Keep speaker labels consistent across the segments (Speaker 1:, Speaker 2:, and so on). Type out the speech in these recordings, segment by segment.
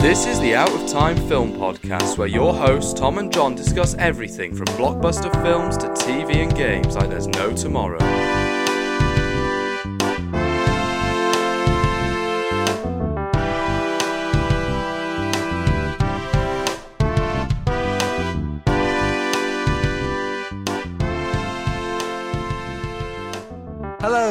Speaker 1: This is the Outatime Film Podcast, where your hosts Tom and John discuss everything from blockbuster films to TV and games like there's no tomorrow.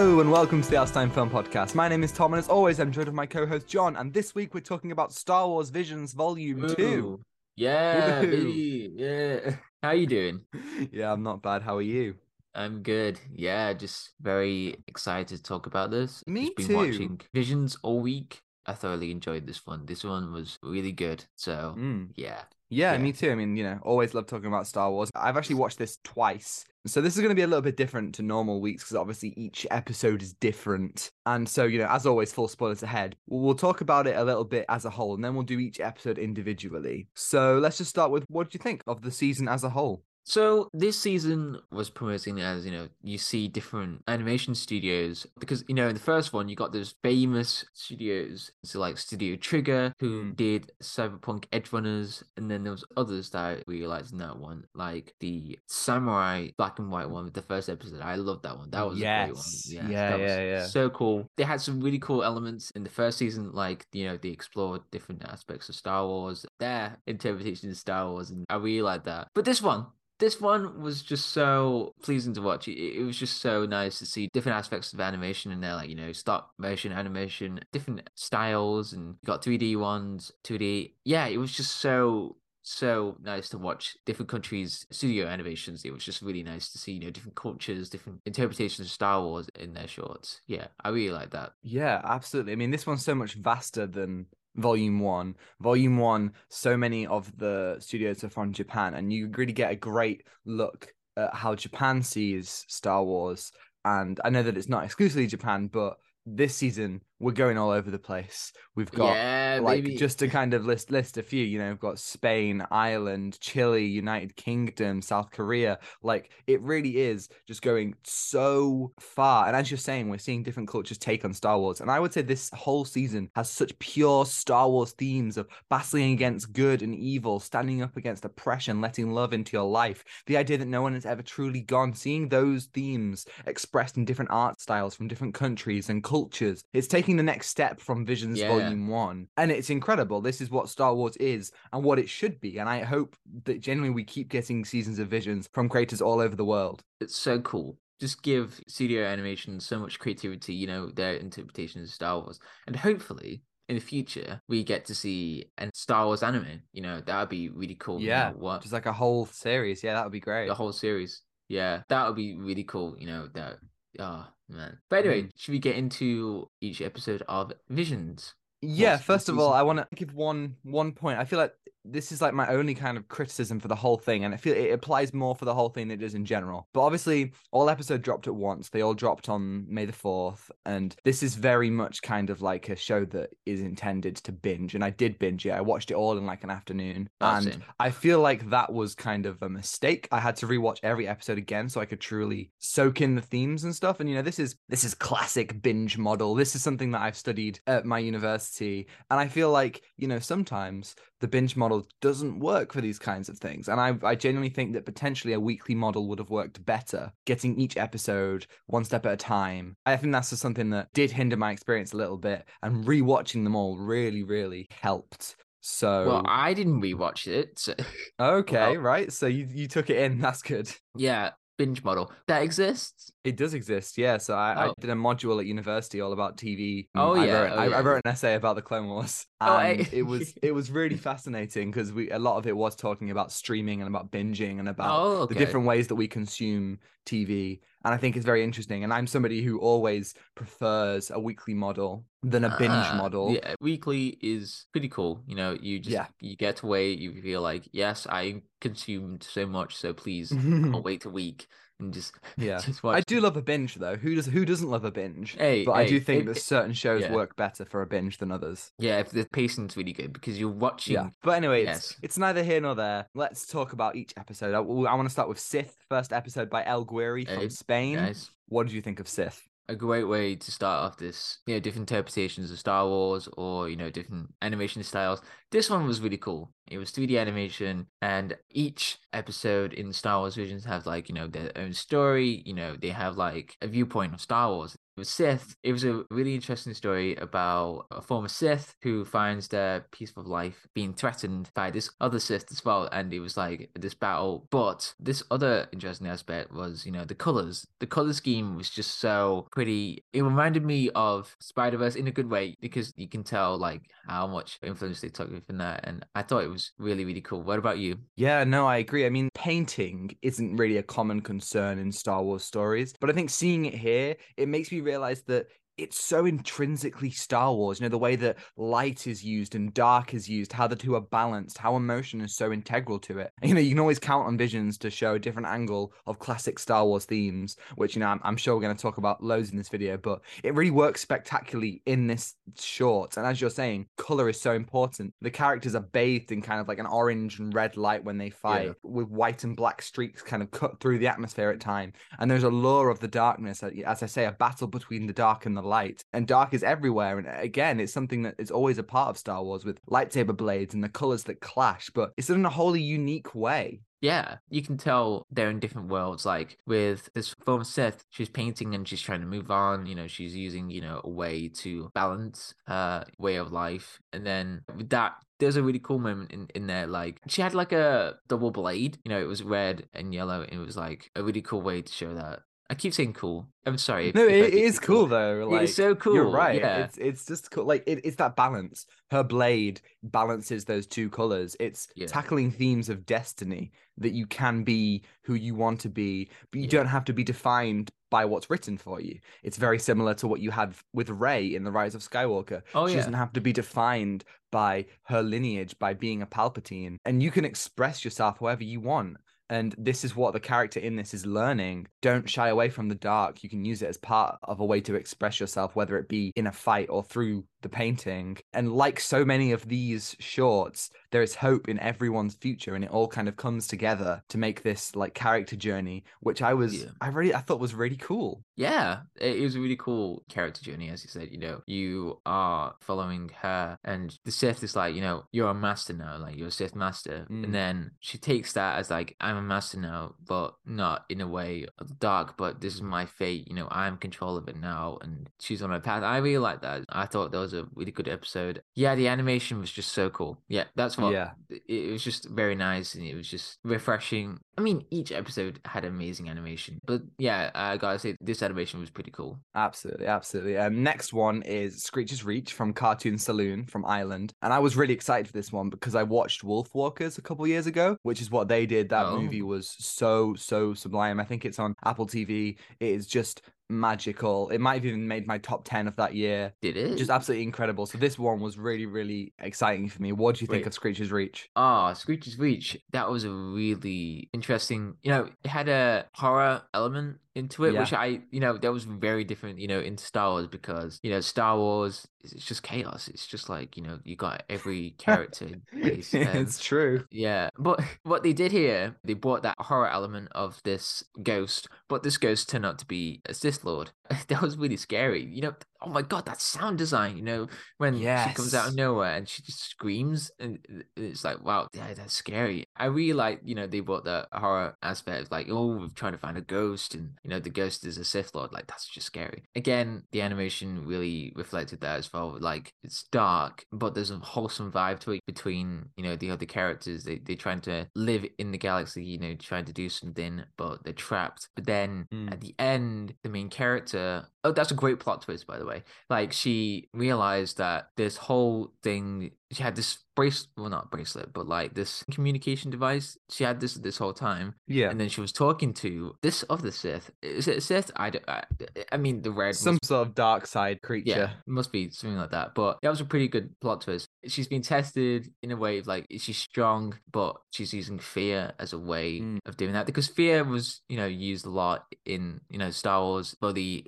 Speaker 2: Hello and welcome to the Out Film Podcast. My name is Tom, and as always, I'm joined with my co-host John. And this week we're talking about Star Wars Visions Volume Two.
Speaker 3: Yeah, baby. Yeah. How you doing?
Speaker 2: Yeah, I'm not bad. How are you?
Speaker 3: I'm good. Yeah, just very excited to talk about this.
Speaker 2: Me
Speaker 3: just been
Speaker 2: too.
Speaker 3: watching Visions all week. I thoroughly enjoyed this one. This one was really good. So
Speaker 2: Mm.
Speaker 3: yeah.
Speaker 2: Yeah,
Speaker 3: Yeah.
Speaker 2: me too. I mean, you know, always love talking about Star Wars. I've actually watched this twice. So this is going to be a little bit different to normal weeks because obviously each episode is different. And so, you know, as always, full spoilers ahead. We'll, we'll talk about it a little bit as a whole and then we'll do each episode individually. So let's just start with what do you think of the season as a whole?
Speaker 3: So this season was promoting as you know you see different animation studios because you know in the first one you got those famous studios so like Studio Trigger who did Cyberpunk Edgerunners and then there was others that I realized in that one like the Samurai black and white one with the first episode. I loved that one. That was a great one.
Speaker 2: Yes.
Speaker 3: yeah
Speaker 2: Yeah, yeah, yeah.
Speaker 3: so cool. They had some really cool elements in the first season like you know they explored different aspects of Star Wars their interpretation of Star Wars and I really liked that. But this one this one was just so pleasing to watch. It, was just so nice to see different aspects of animation in there, like you know, stop motion animation, different styles, and got 3D ones, 2D. Yeah, it was just so so nice to watch different countries' studio animations. It was just really nice to see you know different cultures, different interpretations of Star Wars in their shorts. Yeah, I really like that.
Speaker 2: Yeah, absolutely. I mean, this one's so much vaster than Volume One. Volume One, so many of the studios are from Japan, and you really get a great look at how Japan sees Star Wars. And I know that it's not exclusively Japan, but this season we're going all over the place. We've got
Speaker 3: yeah,
Speaker 2: like
Speaker 3: baby.
Speaker 2: just to kind of list list a few you know we've got spain ireland chile united kingdom south korea like it really is just going so far and as you're saying we're seeing different cultures take on star wars and i would say this whole season has such pure star wars themes of battling against good and evil standing up against oppression letting love into your life the idea that no one has ever truly gone seeing those themes expressed in different art styles from different countries and cultures it's taking the next step from visions
Speaker 3: Yeah.
Speaker 2: volume one and it's incredible this is what star wars is and what it should be and i hope that genuinely we keep getting seasons of visions from creators all over the world
Speaker 3: it's so cool. Just give studio animation so much creativity, you know, their interpretation of Star Wars. And hopefully in the future we get to see a Star Wars anime. You know, that would be really cool.
Speaker 2: yeah
Speaker 3: what
Speaker 2: just like a whole series yeah that would be great
Speaker 3: the whole series. Yeah, that would be really cool, you know, that oh man. But anyway,
Speaker 2: Mm.
Speaker 3: should we get into each episode of Visions?
Speaker 2: Yeah,
Speaker 3: What's
Speaker 2: first of all. I want to give one one point. I feel like this is like my only kind of criticism for the whole thing, and I feel it applies more for the whole thing than it does in general. But obviously, all episodes dropped at once. They all dropped on May the fourth, and this is very much kind of like a show that is intended to binge. And I did binge it. I watched it all in like an afternoon,
Speaker 3: Oh,
Speaker 2: and
Speaker 3: same.
Speaker 2: I feel like that was kind of a mistake. I had to rewatch every episode again so I could truly soak in the themes and stuff. And you know, this is this is classic binge model. This is something that I've studied at my university, and I feel like you know sometimes the binge model doesn't work for these kinds of things. And I I genuinely think that potentially a weekly model would have worked better, getting each episode one step at a time. I think that's just something that did hinder my experience a little bit, and rewatching them all really really helped. So
Speaker 3: Well, I didn't rewatch it. So
Speaker 2: Okay,
Speaker 3: Well-
Speaker 2: right. So you you took it in. That's good.
Speaker 3: yeah, binge model that exists.
Speaker 2: It does exist, yeah. So I, I
Speaker 3: Oh.
Speaker 2: did a module at university all about TV.
Speaker 3: Oh,
Speaker 2: I
Speaker 3: yeah,
Speaker 2: wrote,
Speaker 3: oh,
Speaker 2: I,
Speaker 3: yeah.
Speaker 2: I wrote an essay about the Clone Wars,
Speaker 3: Oh,
Speaker 2: and
Speaker 3: I-
Speaker 2: it was it was really fascinating because we a lot of it was talking about streaming and about binging and about
Speaker 3: Oh,
Speaker 2: the different ways that we consume TV. And I think it's very interesting. And I'm somebody who always prefers a weekly model than a binge
Speaker 3: Ah,
Speaker 2: model.
Speaker 3: Yeah, weekly is pretty cool. You know, you just
Speaker 2: Yeah.
Speaker 3: you get away. You feel like, yes, I consumed so much, so please, I'll wait a week and just
Speaker 2: Yeah.
Speaker 3: just
Speaker 2: I
Speaker 3: watch.
Speaker 2: do love a binge though. Who does who doesn't love a binge?
Speaker 3: Hey,
Speaker 2: but I do think
Speaker 3: if-
Speaker 2: that certain shows
Speaker 3: yeah.
Speaker 2: work better for a binge than others.
Speaker 3: Yeah, if the pacing's really good because you're watching.
Speaker 2: Yeah. But anyway, it's,
Speaker 3: Yes.
Speaker 2: it's neither here nor there. Let's talk about each episode. I, want to start with Sith, first episode by El Guiri from
Speaker 3: Hey,
Speaker 2: Spain.
Speaker 3: Guys,
Speaker 2: What did you think of Sith?
Speaker 3: a great way to start off this, you know, different interpretations of Star Wars or, you know, different animation styles. This one was really cool. It was 3D animation, and each episode in Star Wars Visions have like, you know, their own story. You know, they have like a viewpoint of Star Wars. With Sith, it was a really interesting story about a former Sith who finds their peaceful life being threatened by this other Sith as well. And it was like this battle. But this other interesting aspect was, you know, the colors. The color scheme was just so pretty. It reminded me of Spider Verse in a good way because you can tell like how much influence they took from that. And I thought it was really, really cool. What about you?
Speaker 2: Yeah, no, I agree. I mean, painting isn't really a common concern in Star Wars stories, but I think seeing it here, it makes me realize that it's so intrinsically Star Wars, you know, the way that light is used and dark is used, how the two are balanced, how emotion is so integral to it. You know, you can always count on Visions to show a different angle of classic Star Wars themes, which, you know, I'm, I'm sure we're going to talk about loads in this video, but it really works spectacularly in this short. And as you're saying, color is so important. The characters are bathed in kind of like an orange and red light when they fight,
Speaker 3: Yeah.
Speaker 2: with white and black streaks kind of cut through the atmosphere at time. And there's a lure of the darkness, as I say, a battle between the dark and the light. And dark is everywhere. And uh, again, it's something that is always a part of Star Wars with lightsaber blades and the colors that clash, but it's in a wholly unique way.
Speaker 3: Yeah, you can tell they're in different worlds. Like with this former Sith, she's painting and she's trying to move on. You know, she's using, you know, a way to balance her way of life. And then with that, there's a really cool moment in, in there. Like she had like a double blade, you know, it was red and yellow. And it was like a really cool way to show that. I keep saying cool. I'm sorry.
Speaker 2: No, it, it is
Speaker 3: saying
Speaker 2: cool though. Like
Speaker 3: it's so cool.
Speaker 2: You're right.
Speaker 3: Yeah.
Speaker 2: It's it's just cool. Like it, it's that balance. Her blade balances those two colors. It's
Speaker 3: Yeah.
Speaker 2: tackling themes of destiny that you can be who you want to be, but you
Speaker 3: Yeah.
Speaker 2: don't have to be defined by what's written for you. It's very similar to what you had with Rey in the Rise of Skywalker.
Speaker 3: Oh,
Speaker 2: she
Speaker 3: yeah.
Speaker 2: doesn't have to be defined by her lineage, by being a Palpatine, and you can express yourself however you want. And this is what the character in this is learning. Don't shy away from the dark. You can use it as part of a way to express yourself, whether it be in a fight or through the painting. And like so many of these shorts, there is hope in everyone's future, and it all kind of comes together to make this like character journey, which I was,
Speaker 3: Yeah.
Speaker 2: I really, I thought was really cool.
Speaker 3: Yeah, it was a really cool character journey, as you said. You know, you are following her, and the Sith is like, you know, you're a master now, like you're a Sith master.
Speaker 2: Mm.
Speaker 3: And then she takes that as like, I'm a master now, but not in a way of the dark, but this is mm. my fate. You know, I'm in control of it now, and she's on her path. I really like that. I thought that was a really good episode. Yeah, the animation was just so cool. Yeah, that's what.
Speaker 2: Yeah.
Speaker 3: It was just very nice, and it was just refreshing. I mean, each episode had amazing animation, but yeah, I gotta say this animation was pretty cool.
Speaker 2: Absolutely, absolutely. Um, next one is Screech's Reach from Cartoon Saloon from Ireland, and I was really excited for this one because I watched Wolfwalkers a couple years ago, which is what they did. That
Speaker 3: Oh.
Speaker 2: movie was so so sublime. I think it's on Apple TV. It is just magical. It might have even made my top ten of that year.
Speaker 3: Did it?
Speaker 2: Just absolutely incredible. So this one was really really exciting for me. What do you think
Speaker 3: Wait.
Speaker 2: of Screech's Reach?
Speaker 3: Ah, Screech's Reach. That was a really interesting. You know, it had a horror element into it,
Speaker 2: Yeah.
Speaker 3: which I, you know, that was very different. You know, in Star Wars because you know Star Wars it's just chaos. It's just like you know you got every character in place. and-
Speaker 2: it's true.
Speaker 3: Yeah, but what they did here, they brought that horror element of this ghost, but this ghost turned out to be a Sith Lord. That was really scary. You know, oh my god, that sound design, you know, when she comes out of nowhere and she just screams and it's like, wow, yeah, that's scary. I really like, you know, they brought the horror aspect of like, oh, we're trying to find a ghost and, you know, the ghost is a Sith Lord. Like, that's just scary. Again, the animation really reflected that as well. Like, it's dark, but there's a wholesome vibe to it between, you know, the other characters. They, they're trying to live in the galaxy, you know, trying to do something, but they're trapped. But then
Speaker 2: Mm.
Speaker 3: at the end, the main character, uh, oh, that's a great plot twist, by the way. Like, she realized that this whole thing, she had this bracelet, well, not bracelet, but like this communication device. She had this this whole time.
Speaker 2: Yeah.
Speaker 3: And then she was talking to this other Sith. Is it a Sith? I, don't, I, I mean, the red
Speaker 2: Some
Speaker 3: must-
Speaker 2: sort of dark side creature.
Speaker 3: yeah, must be something like that. But that was a pretty good plot twist. She's been tested in a way of like she's strong, but she's using fear as a way
Speaker 2: Mm.
Speaker 3: of doing that because fear was, you know, used a lot in you know Star Wars for the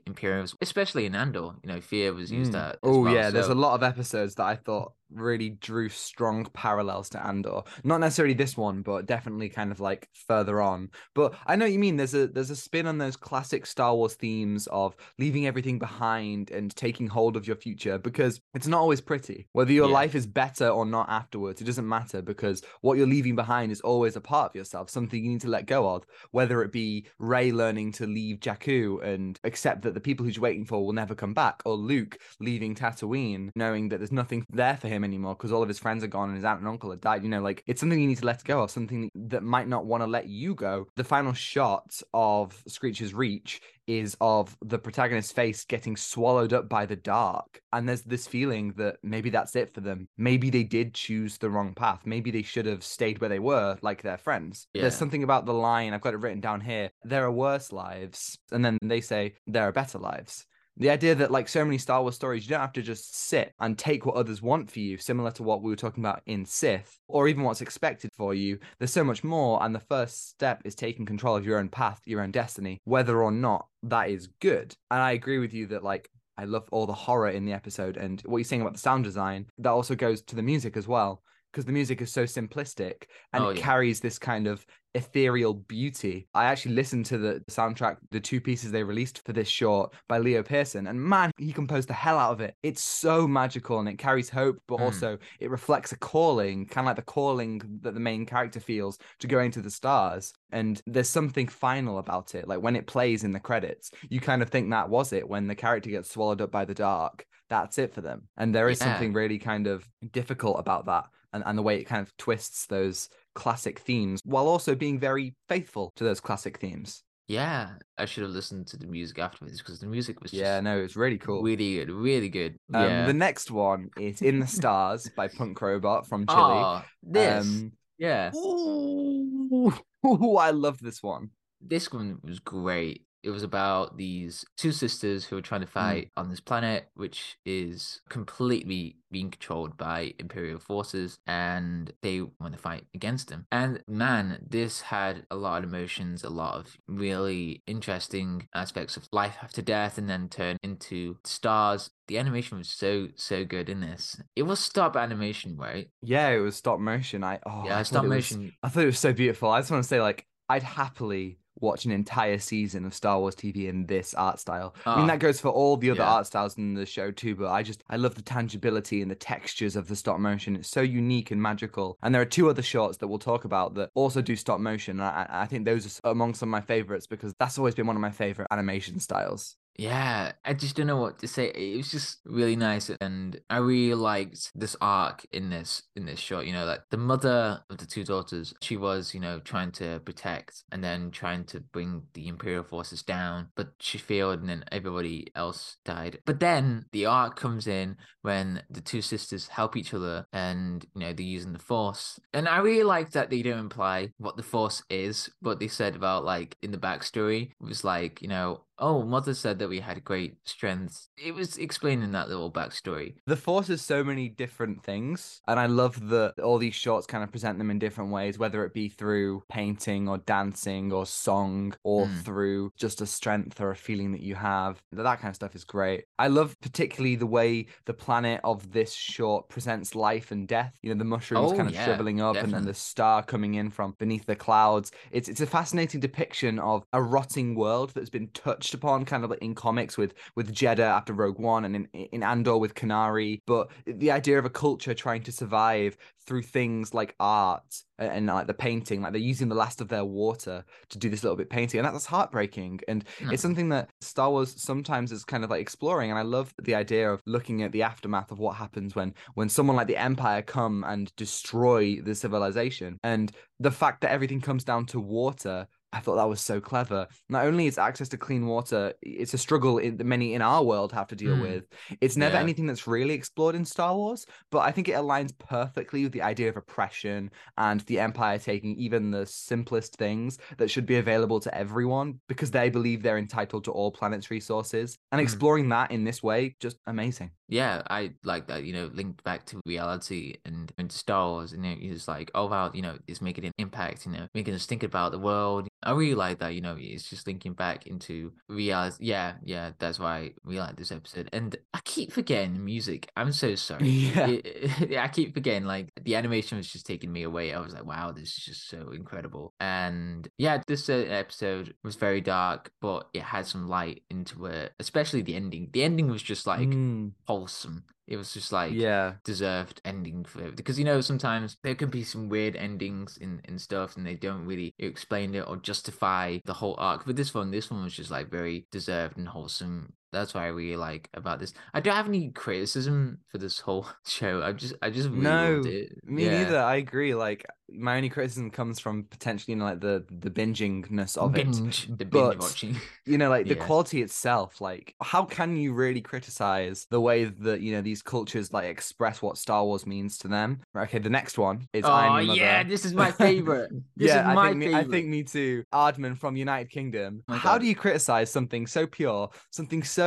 Speaker 3: Especially in Andor. You know, fear was used
Speaker 2: Mm.
Speaker 3: at.
Speaker 2: Oh
Speaker 3: well,
Speaker 2: yeah, there's a lot of episodes that I thought really drew strong parallels to Andor. Not necessarily this one, but definitely kind of like further on. But I know what you mean. There's a there's a spin on those classic Star Wars themes of leaving everything behind and taking hold of your future because it's not always pretty. Whether your
Speaker 3: Yeah.
Speaker 2: life is better or not afterwards, it doesn't matter because what you're leaving behind is always a part of yourself, something you need to let go of. Whether it be Rey learning to leave Jakku and accept that the people who's waiting for will never come back, or Luke leaving Tatooine, knowing that there's nothing there for him anymore because all of his friends are gone and his aunt and uncle have died. You know, like it's something you need to let go of, something that might not want to let you go. The final shot of Screech's Reach is of the protagonist's face getting swallowed up by the dark. And there's this feeling that maybe that's it for them. Maybe they did choose the wrong path. Maybe they should have stayed where they were, like their friends.
Speaker 3: Yeah.
Speaker 2: There's something about the line, I've got it written down here there are worse lives. And then they say there are better lives. The idea that, like so many Star Wars stories, you don't have to just sit and take what others want for you, similar to what we were talking about in Sith, or even what's expected for you. There's so much more, and the first step is taking control of your own path, your own destiny, whether or not that is good. And I agree with you that, like, I love all the horror in the episode, and what you're saying about the sound design, that also goes to the music as well. Because the music is so simplistic and
Speaker 3: Oh,
Speaker 2: it
Speaker 3: yeah.
Speaker 2: carries this kind of ethereal beauty. I actually listened to the soundtrack, the two pieces they released for this short by Leo Pearson, and man, he composed the hell out of it. It's so magical and it carries hope, but
Speaker 3: Mm.
Speaker 2: also it reflects a calling, kind of like the calling that the main character feels to go into the stars. And there's something final about it. Like when it plays in the credits, you kind of think that was it. When the character gets swallowed up by the dark, that's it for them. And there is
Speaker 3: Yeah.
Speaker 2: something really kind of difficult about that and, and the way it kind of twists those classic themes while also being very faithful to those classic themes.
Speaker 3: Yeah, I should have listened to the music afterwards because the music was just
Speaker 2: Yeah, no, it's really cool.
Speaker 3: really good, really good.
Speaker 2: Um,
Speaker 3: yeah.
Speaker 2: The next one is In the Stars by Punkrobot from Chile.
Speaker 3: Oh, this.
Speaker 2: Um,
Speaker 3: yeah.
Speaker 2: ooh, ooh, I love this one.
Speaker 3: this one was great. It was about these two sisters who are trying to
Speaker 2: Mm.
Speaker 3: fight on this planet, which is completely being controlled by Imperial forces, and they want to fight against them. And man, this had a lot of emotions, a lot of really interesting aspects of life after death, and then turn into stars. The animation was so so good in this. It was stop animation, right?
Speaker 2: Yeah, it was stop motion. I oh,
Speaker 3: yeah,
Speaker 2: I
Speaker 3: stop
Speaker 2: it was-
Speaker 3: motion.
Speaker 2: I thought it was so beautiful. I just want to say, like, I'd happily watch an entire season of Star Wars TV in this art style. I mean,
Speaker 3: Ah,
Speaker 2: that goes for all the other
Speaker 3: yeah.
Speaker 2: art styles in the show too, but I just, I love the tangibility and the textures of the stop motion. It's so unique and magical. And there are two other shorts that we'll talk about that also do stop motion. And I, I think those are among some of my favorites because that's always been one of my favorite animation styles.
Speaker 3: Yeah, I just don't know what to say. It was just really nice, and I really liked this arc in this in this shot. You know, like the mother of the two daughters, she was, you know, trying to protect and then trying to bring the Imperial forces down, but she failed, and then everybody else died. But then the arc comes in when the two sisters help each other, and you know they're using the Force. And I really like that they don't imply what the Force is, but they said about like in the backstory it was like you know oh, mother said that we had great strengths. It was explaining that little backstory.
Speaker 2: The Force is so many different things, and I love that all these shorts kind of present them in different ways, whether it be through painting or dancing or song or
Speaker 3: Mm.
Speaker 2: through just a strength or a feeling that you have. That kind of stuff is great. I love particularly the way the planet of this short presents life and death. You know, the mushrooms
Speaker 3: Oh,
Speaker 2: kind of
Speaker 3: yeah,
Speaker 2: shriveling up and then the star coming in from beneath the clouds. It's it's a fascinating depiction of a rotting world that's been touched upon kind of like in comics with with Jedha after Rogue One and in, in Andor with Kenari. But the idea of a culture trying to survive through things like art and, and like the painting, like they're using the last of their water to do this little bit painting, and that, that's heartbreaking. And
Speaker 3: No.
Speaker 2: it's something that Star Wars sometimes is kind of like exploring, and I love the idea of looking at the aftermath of what happens when when someone like the Empire come and destroy the civilization, and the fact that everything comes down to water. I thought that was so clever. Not only is access to clean water, it's a struggle in, that many in our world have to deal
Speaker 3: Mm.
Speaker 2: with. It's never
Speaker 3: Yeah.
Speaker 2: anything that's really explored in Star Wars, but I think it aligns perfectly with the idea of oppression and the Empire taking even the simplest things that should be available to everyone because they believe they're entitled to all planet's resources. And
Speaker 3: Mm.
Speaker 2: exploring that in this way, just amazing.
Speaker 3: Yeah, I like that, you know, linked back to reality and into Star Wars. And it's like, oh, wow, you know, it's making an impact, you know, making us think about the world. I really like that, you know, it's just linking back into reality. Yeah, yeah, that's why we like this episode. And I keep forgetting the music. I'm so sorry.
Speaker 2: Yeah.
Speaker 3: It- I keep forgetting, like, the animation was just taking me away. I was like, wow, this is just so incredible. And yeah, this uh, episode was very dark, but it had some light into it, especially the ending. The ending was just like
Speaker 2: Mm,
Speaker 3: wholesome. It was just like
Speaker 2: yeah.
Speaker 3: deserved ending for it because you know sometimes there can be some weird endings in in stuff and they don't really explain it or justify the whole arc. But this one, this one was just like very deserved and wholesome. That's what I really like about this. I don't have any criticism for this whole show. I just I just really
Speaker 2: No,
Speaker 3: loved it.
Speaker 2: Me
Speaker 3: Yeah.
Speaker 2: neither. I agree. Like my only criticism comes from potentially, you know, like the the bingingness of it.
Speaker 3: binge the binge
Speaker 2: but-
Speaker 3: watching.
Speaker 2: you know like the
Speaker 3: Yeah.
Speaker 2: quality itself like how can you really criticize the way that you know these cultures like express what star wars means to them Right, okay the next one is
Speaker 3: oh yeah, this is my favorite. This
Speaker 2: yeah,
Speaker 3: is my
Speaker 2: I think, me. I think me too. Aardman from United Kingdom.
Speaker 3: Oh my
Speaker 2: How
Speaker 3: God.
Speaker 2: do you criticize something so pure, something so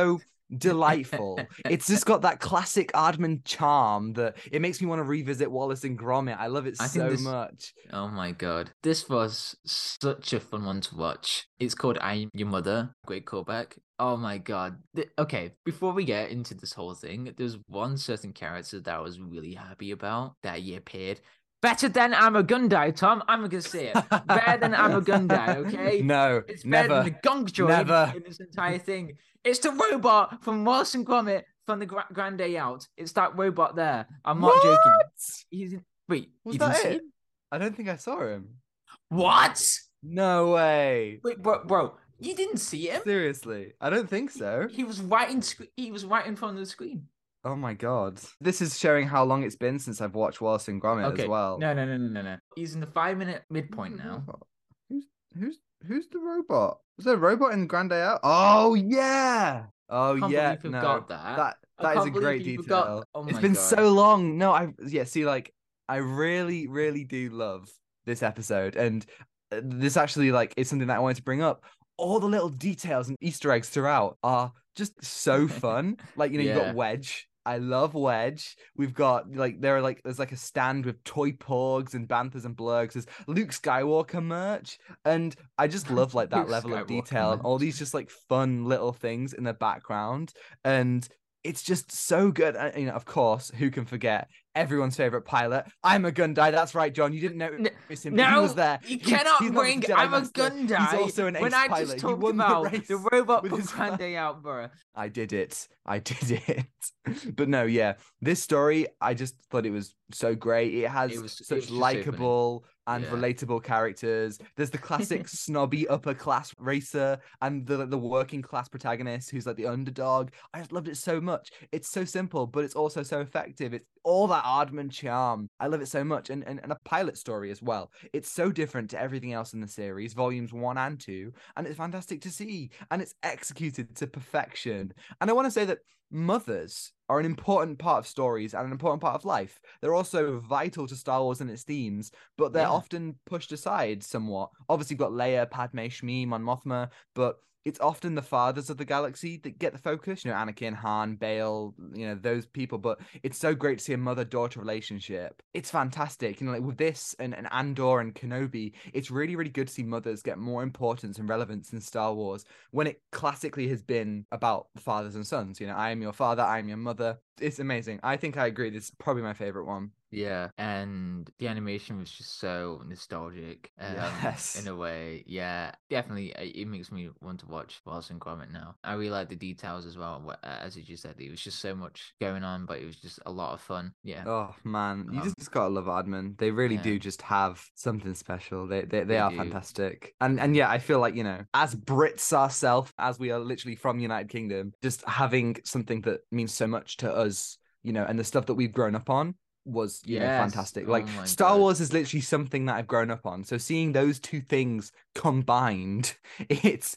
Speaker 2: delightful? it's just got that classic Aardman charm that it makes me want to revisit Wallace and Gromit. I love it
Speaker 3: I
Speaker 2: so
Speaker 3: this-
Speaker 2: much.
Speaker 3: Oh my god. This was such a fun one to watch. It's called I'm Your Mother. Great callback. Oh my god. Th- okay, before we get into this whole thing, there's one certain character that I was really happy about that he appeared. Better than Amagundai, Tom. I'm gonna say it. Better than Amagundai, okay?
Speaker 2: No,
Speaker 3: It's better
Speaker 2: never.
Speaker 3: than the gong droid
Speaker 2: Never.
Speaker 3: in this entire thing. It's the robot from Wallace and Gromit from the Gra- Grand Day Out. It's that robot there. I'm not joking.
Speaker 2: What?
Speaker 3: He's in... Wait,
Speaker 2: Was
Speaker 3: you didn't
Speaker 2: that
Speaker 3: see
Speaker 2: it?
Speaker 3: him?
Speaker 2: I don't think I saw him.
Speaker 3: What?
Speaker 2: No way.
Speaker 3: Wait, bro, bro, you didn't see him?
Speaker 2: Seriously, I don't think so.
Speaker 3: He was right in. Sc- he was right in front of the screen.
Speaker 2: Oh my god. This is showing how long it's been since I've watched Wallace and Gromit
Speaker 3: okay.
Speaker 2: as well.
Speaker 3: No, no, no, no, no, no. He's in the five minute midpoint now.
Speaker 2: Who's who's who's the robot? Was there a robot in Grand Day Out? Oh yeah. Oh yeah.
Speaker 3: you
Speaker 2: no.
Speaker 3: forgot that.
Speaker 2: That that is a great detail.
Speaker 3: forgot- Oh
Speaker 2: it's been
Speaker 3: God.
Speaker 2: so long. No, I yeah. See, like I really, really do love this episode, and uh, this actually like is something that I wanted to bring up. All the little details and Easter eggs throughout are just so fun. like you know, you've got Wedge. I love Wedge. We've got like there are like there's like a stand with toy porgs and banthas and blurgs. There's Luke Skywalker merch, and I just love like that level of
Speaker 3: Skywalker
Speaker 2: detail and all these just like fun little things in the background, and it's just so good. And, you know, of course, who can forget everyone's favorite pilot? I'm a Gundai. That's right, John. You didn't know
Speaker 3: N-
Speaker 2: him, but he
Speaker 3: No,
Speaker 2: was there.
Speaker 3: you cannot
Speaker 2: he's
Speaker 3: bring. I'm a. Gundai.
Speaker 2: He's also an
Speaker 3: when
Speaker 2: ace
Speaker 3: I
Speaker 2: pilot.
Speaker 3: just talked
Speaker 2: won the
Speaker 3: about
Speaker 2: race
Speaker 3: the, robot
Speaker 2: with his
Speaker 3: Grand
Speaker 2: fa-
Speaker 3: Day Out, bro.
Speaker 2: I did it. I did it. but no, yeah, this story, I just thought it was so great. It has
Speaker 3: It was-
Speaker 2: such likable and
Speaker 3: Yeah.
Speaker 2: relatable characters. There's the classic snobby upper class racer and the the working class protagonist who's like the underdog. I just loved it so much. It's so simple, but it's also so effective. It's all that Aardman charm. I love it so much. And, and and a pilot story as well. It's so different to everything else in the series, volumes one and two, and it's fantastic to see. And it's executed to perfection. And I want to say that mothers are an important part of stories and an important part of life. They're also vital to Star Wars and its themes, but they're
Speaker 3: Yeah.
Speaker 2: often pushed aside somewhat. Obviously, you've got Leia, Padme, Shmi, Mon Mothma, but it's often the fathers of the galaxy that get the focus. You know, Anakin, Han, Bail, you know, those people. But it's so great to see a mother-daughter relationship. It's fantastic. You know, like with this and, and Andor and Kenobi, it's really, really good to see mothers get more importance and relevance in Star Wars when it classically has been about fathers and sons. You know, I am your father, I am your mother. It's amazing. I think I agree. This is probably my favorite one.
Speaker 3: Yeah, and the animation was just so nostalgic. Um,
Speaker 2: Yes.
Speaker 3: in a way. Yeah, definitely. uh, It makes me want to watch Wallace and Gromit now. I really like the details as well. As you just said, it was just so much going on, but it was just a lot of fun. Yeah,
Speaker 2: Oh man, you
Speaker 3: Um,
Speaker 2: just, just gotta love Aardman. They really
Speaker 3: yeah.
Speaker 2: do just have something special. They they, they,
Speaker 3: They
Speaker 2: are
Speaker 3: do.
Speaker 2: fantastic. And and yeah, I feel like you know, as Brits ourselves, as we are literally from United Kingdom, just having something that means so much to us, you know, and the stuff that we've grown up on was you know fantastic.
Speaker 3: Oh
Speaker 2: Like
Speaker 3: my
Speaker 2: Star
Speaker 3: God.
Speaker 2: Wars is literally something that I've grown up on. So seeing those two things combined, it's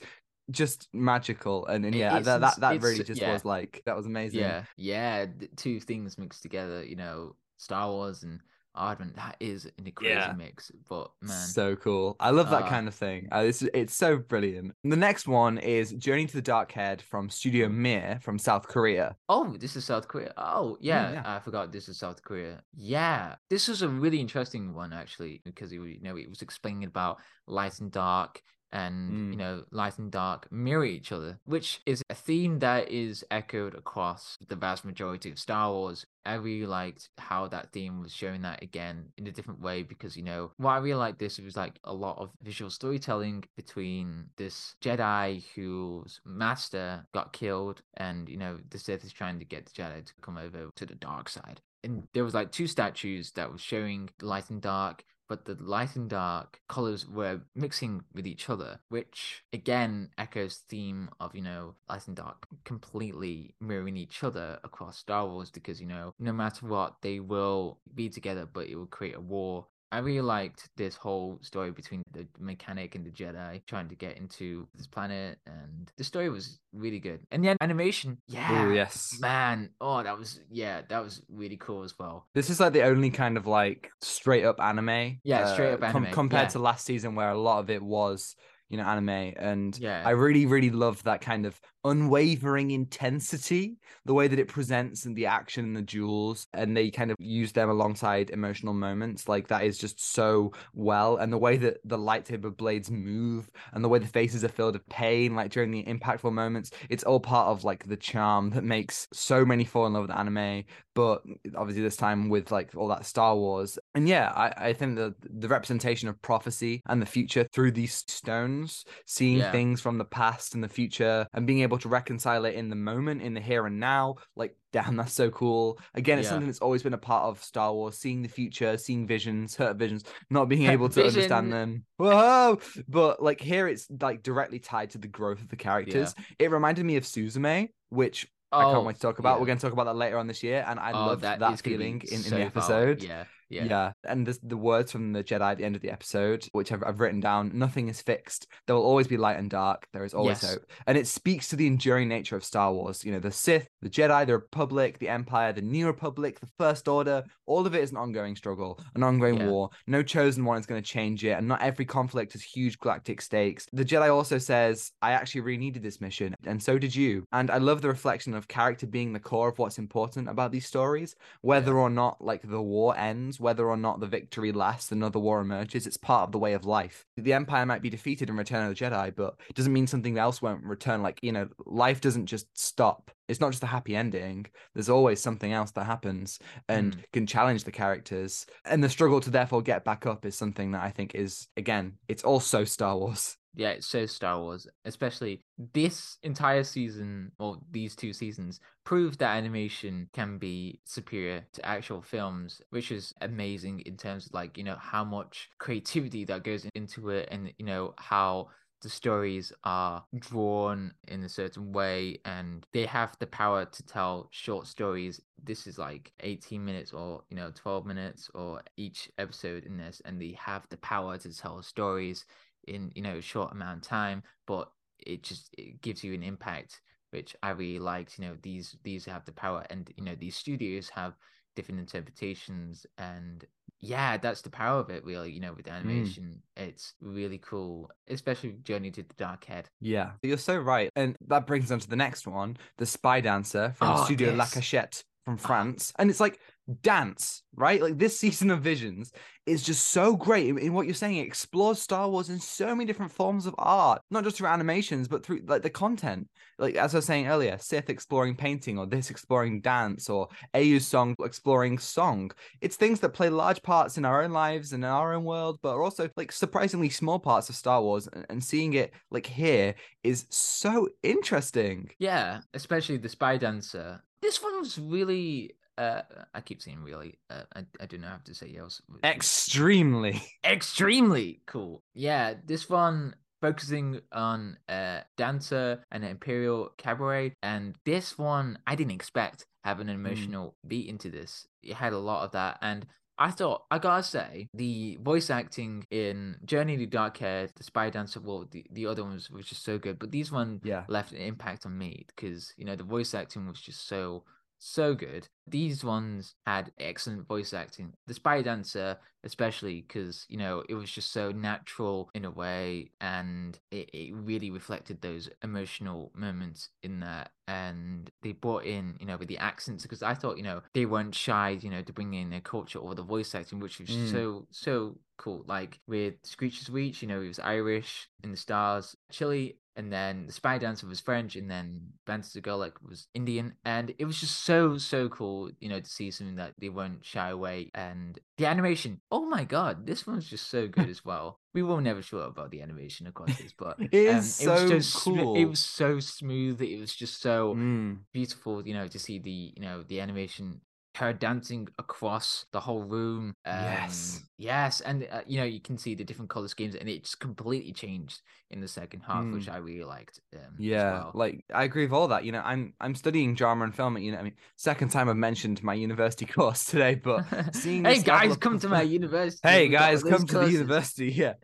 Speaker 2: just magical. And, and yeah,
Speaker 3: it's
Speaker 2: that that, that really just
Speaker 3: yeah.
Speaker 2: was like that was amazing.
Speaker 3: yeah, yeah. Two things mixed together. You know, Star Wars and Aardman. That is in a crazy
Speaker 2: Yeah.
Speaker 3: mix, but man,
Speaker 2: So cool. I love that
Speaker 3: Uh,
Speaker 2: kind of thing. Uh, it's, it's so brilliant. The next one is Journey to the Dark Head from Studio Mir from South Korea.
Speaker 3: Oh, this is South Korea. Oh, yeah,
Speaker 2: yeah.
Speaker 3: I forgot this is South Korea. Yeah, this was a really interesting one actually because you know it was explaining about light and dark and
Speaker 2: Mm.
Speaker 3: you know light and dark mirror each other, which is a theme that is echoed across the vast majority of Star Wars. I really liked how that theme was showing that again in a different way because you know what I really liked this was like a lot of visual storytelling between this Jedi whose master got killed and you know the Sith is trying to get the Jedi to come over to the dark side. And there was like two statues that were showing light and dark but the light and dark colors were mixing with each other, which again echoes theme of you know light and dark completely mirroring each other across Star Wars because you know no matter what they will be together, but it will create a war. I really liked this whole story between the mechanic and the Jedi trying to get into this planet, and the story was really good. And the animation, yeah,
Speaker 2: Oh, yes.
Speaker 3: man, oh that was yeah, that was really cool as well.
Speaker 2: This is like the only kind of like straight up anime.
Speaker 3: Yeah, straight up
Speaker 2: uh, com-
Speaker 3: anime,
Speaker 2: compared
Speaker 3: yeah.
Speaker 2: to last season where a lot of it was, you know, anime. And
Speaker 3: Yeah.
Speaker 2: I really, really love that kind of unwavering intensity, the way that it presents and the action and the duels, and they kind of use them alongside emotional moments. Like that is just so well. And the way that the lightsaber blades move and the way the faces are filled with pain, like during the impactful moments, it's all part of like the charm that makes so many fall in love with anime. But obviously this time with like all that Star Wars. And yeah, I, I think the the representation of prophecy and the future through these stones, seeing
Speaker 3: Yeah.
Speaker 2: things from the past and the future and being able to reconcile it in the moment, in the here and now, like damn, that's so cool. Again, it's
Speaker 3: Yeah.
Speaker 2: something that's always been a part of Star Wars, seeing the future, seeing visions, hurt visions, not being able to
Speaker 3: Vision.
Speaker 2: understand them. Whoa! But like here it's like directly tied to the growth of the characters. It reminded me of Suzume, which I can't wait oh, to talk about.
Speaker 3: Oh, yeah.
Speaker 2: We're going to talk about that later on this year, and I
Speaker 3: Oh,
Speaker 2: love that,
Speaker 3: gonna
Speaker 2: feeling in, in
Speaker 3: so
Speaker 2: the episode.
Speaker 3: Yeah,
Speaker 2: Yeah.
Speaker 3: yeah,
Speaker 2: And the, the words from the Jedi at the end of the episode, which I've, I've written down nothing is fixed. There will always be light and dark. There is always
Speaker 3: Yes.
Speaker 2: hope. And it speaks to the enduring nature of Star Wars. You know, the Sith, the Jedi, the Republic, the Empire, the New Republic, the First Order, all of it is an ongoing struggle, an ongoing
Speaker 3: Yeah.
Speaker 2: war. No chosen one is going to change it. And not every conflict has huge galactic stakes. The Jedi also says, I actually really needed this mission. And so did you. And I love the reflection of character being the core of what's important about these stories whether or not like the war ends whether or not the victory lasts another war emerges. It's part of the way of life. The empire might be defeated in return of the jedi but it doesn't mean something else won't return. Like you know life doesn't just stop. It's not just a happy ending. There's always something else that happens and
Speaker 3: Mm.
Speaker 2: can challenge the characters. And the struggle to therefore get back up is something that i think is again it's also star wars
Speaker 3: yeah. It's so Star Wars, especially this entire season or these two seasons prove that animation can be superior to actual films, which is amazing in terms of like you know how much creativity that goes into it, and you know how the stories are drawn in a certain way and they have the power to tell short stories this is like 18 minutes or you know 12 minutes or each episode in this and they have the power to tell stories in you know a short amount of time but it just it gives you an impact which i really liked you know these these have the power and you know these studios have different interpretations and yeah that's the power of it really you know with hmm. animation it's really cool especially journey to the dark head
Speaker 2: Yeah, you're so right. And that brings on to the next one, the Spy Dancer from
Speaker 3: Oh,
Speaker 2: Studio La. Cachette from ah. France. And it's like dance, right? Like this season of Visions is just so great in, in what you're saying. It explores Star Wars in so many different forms of art, not just through animations, but through like the content. Like as I was saying earlier, Sith exploring painting, or this exploring dance, or Ayu's song exploring song. It's things that play large parts in our own lives and in our own world, but are also like surprisingly small parts of Star Wars. And, and seeing it like here is so interesting.
Speaker 3: yeah especially the spy dancer this one was really uh i keep saying really uh, I, I don't know how to say else
Speaker 2: Extremely.
Speaker 3: extremely cool. Yeah, this one focusing on a dancer and an imperial cabaret, and this one I didn't expect have an emotional beat into this. It had a lot of that, and I thought I gotta say the voice acting in Journey to Dark Hair, the Spy Dancer, well, the, the other ones was just so good, but these one
Speaker 2: Yeah.
Speaker 3: left an impact on me because you know the voice acting was just so so good these ones had excellent voice acting. The Spy Dancer, especially because you know it was just so natural in a way, and it, it really reflected those emotional moments in that. And they brought in, you know, with the accents because I thought, you know, they weren't shy, you know, to bring in their culture or the voice acting, which was
Speaker 2: Mm.
Speaker 3: so so cool. Like with Screech's Reach, you know, he was Irish in the stars, Chile, and then the Spy Dancer was French, and then Banter Golak was Indian, and it was just so so cool, you know, to see something that they weren't shy away, and the animation. Oh my god, this one's just so good as well. We will never up about the animation, of course, but
Speaker 2: It is
Speaker 3: um, it was
Speaker 2: so
Speaker 3: just sm-
Speaker 2: cool.
Speaker 3: it was so smooth. It was just so
Speaker 2: Mm.
Speaker 3: beautiful, you know, to see the you know the animation her dancing across the whole room. Um,
Speaker 2: Yes.
Speaker 3: yes, and uh, you know you can see the different color schemes, and it just completely changed in the second half, which I really liked. Um,
Speaker 2: Yeah,
Speaker 3: well.
Speaker 2: like I agree with all that. You know, I'm I'm studying drama and film at you know, I mean, second time I've mentioned my university course today, but seeing
Speaker 3: hey guys,
Speaker 2: of
Speaker 3: come to my university.
Speaker 2: Hey guys, come to the university. Yeah.